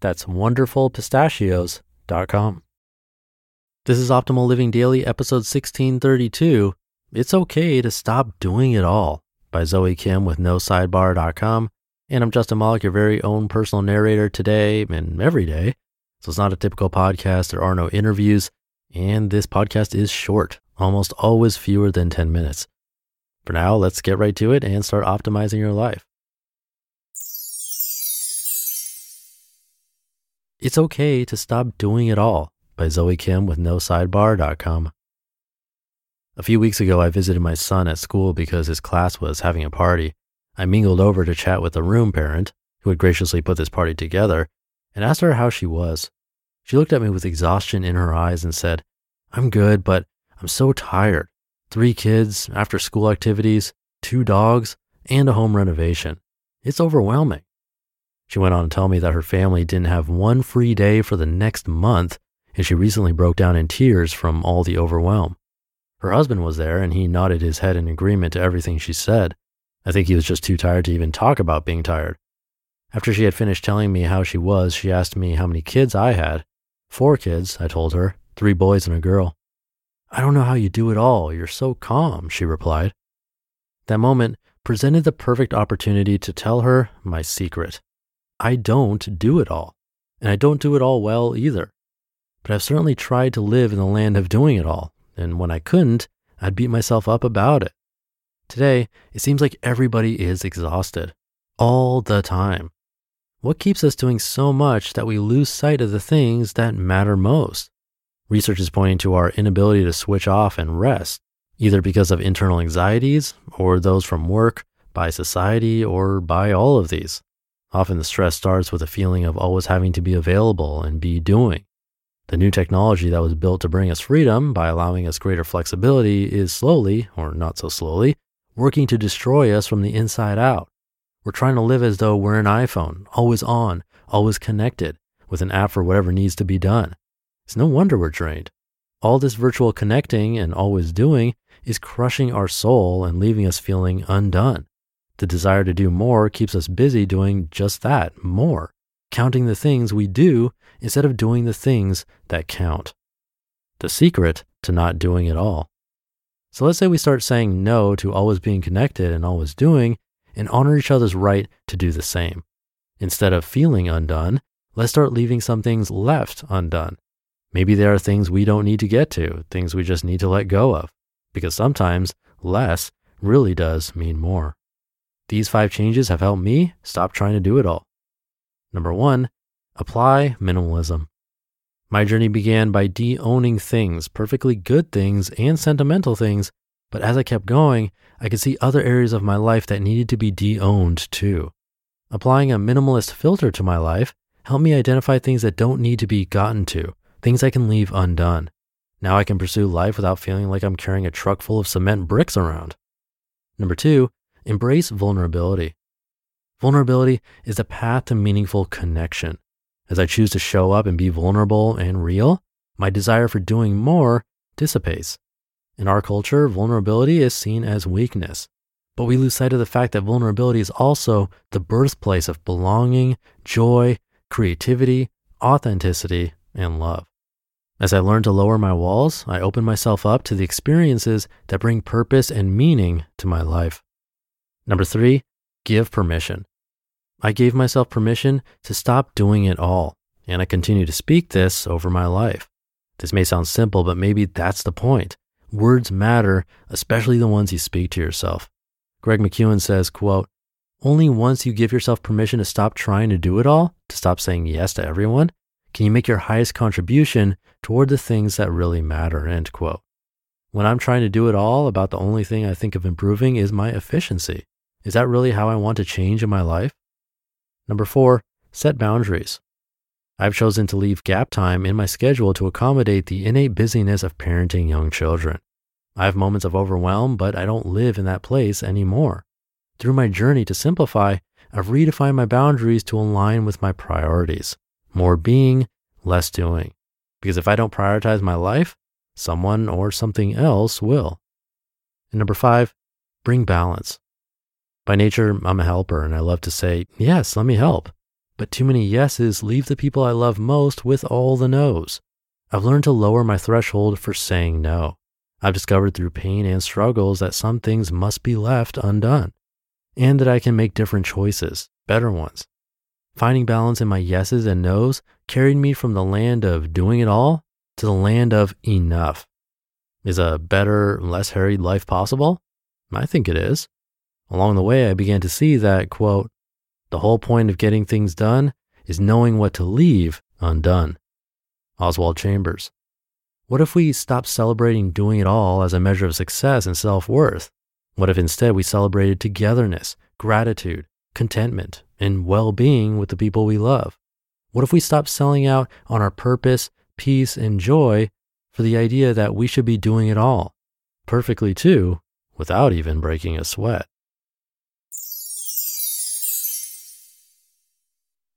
That's wonderfulpistachios.com. This is Optimal Living Daily, episode 1632. It's okay to stop doing it all by Zoe Kim with NoSidebar.com. And I'm Justin Malik, your very own personal narrator today and every day. So it's not a typical podcast. There are no interviews. And this podcast is short, almost always fewer than 10 minutes. For now, let's get right to it and start optimizing your life. It's okay to stop doing it all by Zoe Kim with NoSidebar.com. A few weeks ago, I visited my son at school because his class was having a party. I mingled over to chat with the room parent, who had graciously put this party together, and asked her how she was. She looked at me with exhaustion in her eyes and said, I'm good, but I'm so tired. Three kids, after school activities, two dogs, and a home renovation. It's overwhelming. She went on to tell me that her family didn't have one free day for the next month, and she recently broke down in tears from all the overwhelm. Her husband was there, and he nodded his head in agreement to everything she said. I think he was just too tired to even talk about being tired. After she had finished telling me how she was, she asked me how many kids I had. Four kids, I told her, three boys and a girl. I don't know how you do it all. You're so calm, she replied. That moment presented the perfect opportunity to tell her my secret. I don't do it all, and I don't do it all well either. But I've certainly tried to live in the land of doing it all, and when I couldn't, I'd beat myself up about it. Today, it seems like everybody is exhausted, all the time. What keeps us doing so much that we lose sight of the things that matter most? Research is pointing to our inability to switch off and rest, either because of internal anxieties or those from work, by society, or by all of these. Often the stress starts with a feeling of always having to be available and be doing. The new technology that was built to bring us freedom by allowing us greater flexibility is slowly, or not so slowly, working to destroy us from the inside out. We're trying to live as though we're an iPhone, always on, always connected, with an app for whatever needs to be done. It's no wonder we're drained. All this virtual connecting and always doing is crushing our soul and leaving us feeling undone. The desire to do more keeps us busy doing just that, more, counting the things we do instead of doing the things that count. The secret to not doing it all. So let's say we start saying no to always being connected and always doing and honor each other's right to do the same. Instead of feeling undone, let's start leaving some things left undone. Maybe there are things we don't need to get to, things we just need to let go of, because sometimes less really does mean more. These five changes have helped me stop trying to do it all. Number one, apply minimalism. My journey began by de owning things, perfectly good things and sentimental things. But as I kept going, I could see other areas of my life that needed to be de owned too. Applying a minimalist filter to my life helped me identify things that don't need to be gotten to, things I can leave undone. Now I can pursue life without feeling like I'm carrying a truck full of cement bricks around. Number two, Embrace vulnerability. Vulnerability is the path to meaningful connection. As I choose to show up and be vulnerable and real, my desire for doing more dissipates. In our culture, vulnerability is seen as weakness, but we lose sight of the fact that vulnerability is also the birthplace of belonging, joy, creativity, authenticity, and love. As I learn to lower my walls, I open myself up to the experiences that bring purpose and meaning to my life. Number three, give permission. I gave myself permission to stop doing it all And I continue to speak this over my life. This may sound simple, but maybe that's the point. Words matter, especially the ones you speak to yourself. Greg McKeown says, quote, only once you give yourself permission to stop trying to do it all, to stop saying yes to everyone, can you make your highest contribution toward the things that really matter, end quote. When I'm trying to do it all, about the only thing I think of improving is my efficiency. Is that really how I want to change in my life? Number four, set boundaries. I've chosen to leave gap time in my schedule to accommodate the innate busyness of parenting young children. I have moments of overwhelm, but I don't live in that place anymore. Through my journey to simplify, I've redefined my boundaries to align with my priorities. More being, less doing. Because if I don't prioritize my life, someone or something else will. And number five, bring balance. By nature, I'm a helper and I love to say, yes, let me help. But too many yeses leave the people I love most with all the no's. I've learned to lower my threshold for saying no. I've discovered through pain and struggles that some things must be left undone and that I can make different choices, better ones. Finding balance in my yeses and nos carried me from the land of doing it all to the land of enough. Is a better, less harried life possible? I think it is. Along the way, I began to see that, quote, the whole point of getting things done is knowing what to leave undone. Oswald Chambers. What if we stopped celebrating doing it all as a measure of success and self worth? What if instead we celebrated togetherness, gratitude, contentment, and well being with the people we love? What if we stopped selling out on our purpose, peace, and joy for the idea that we should be doing it all, perfectly too, without even breaking a sweat?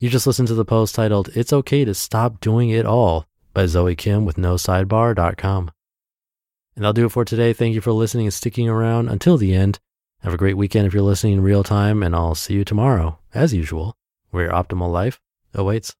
You just listened to the post titled, It's Okay to Stop Doing It All by Zoe Kim with NoSidebar.com. And that'll do it for today. Thank you for listening and sticking around until the end. Have a great weekend if you're listening in real time, and I'll see you tomorrow, as usual, where your optimal life awaits.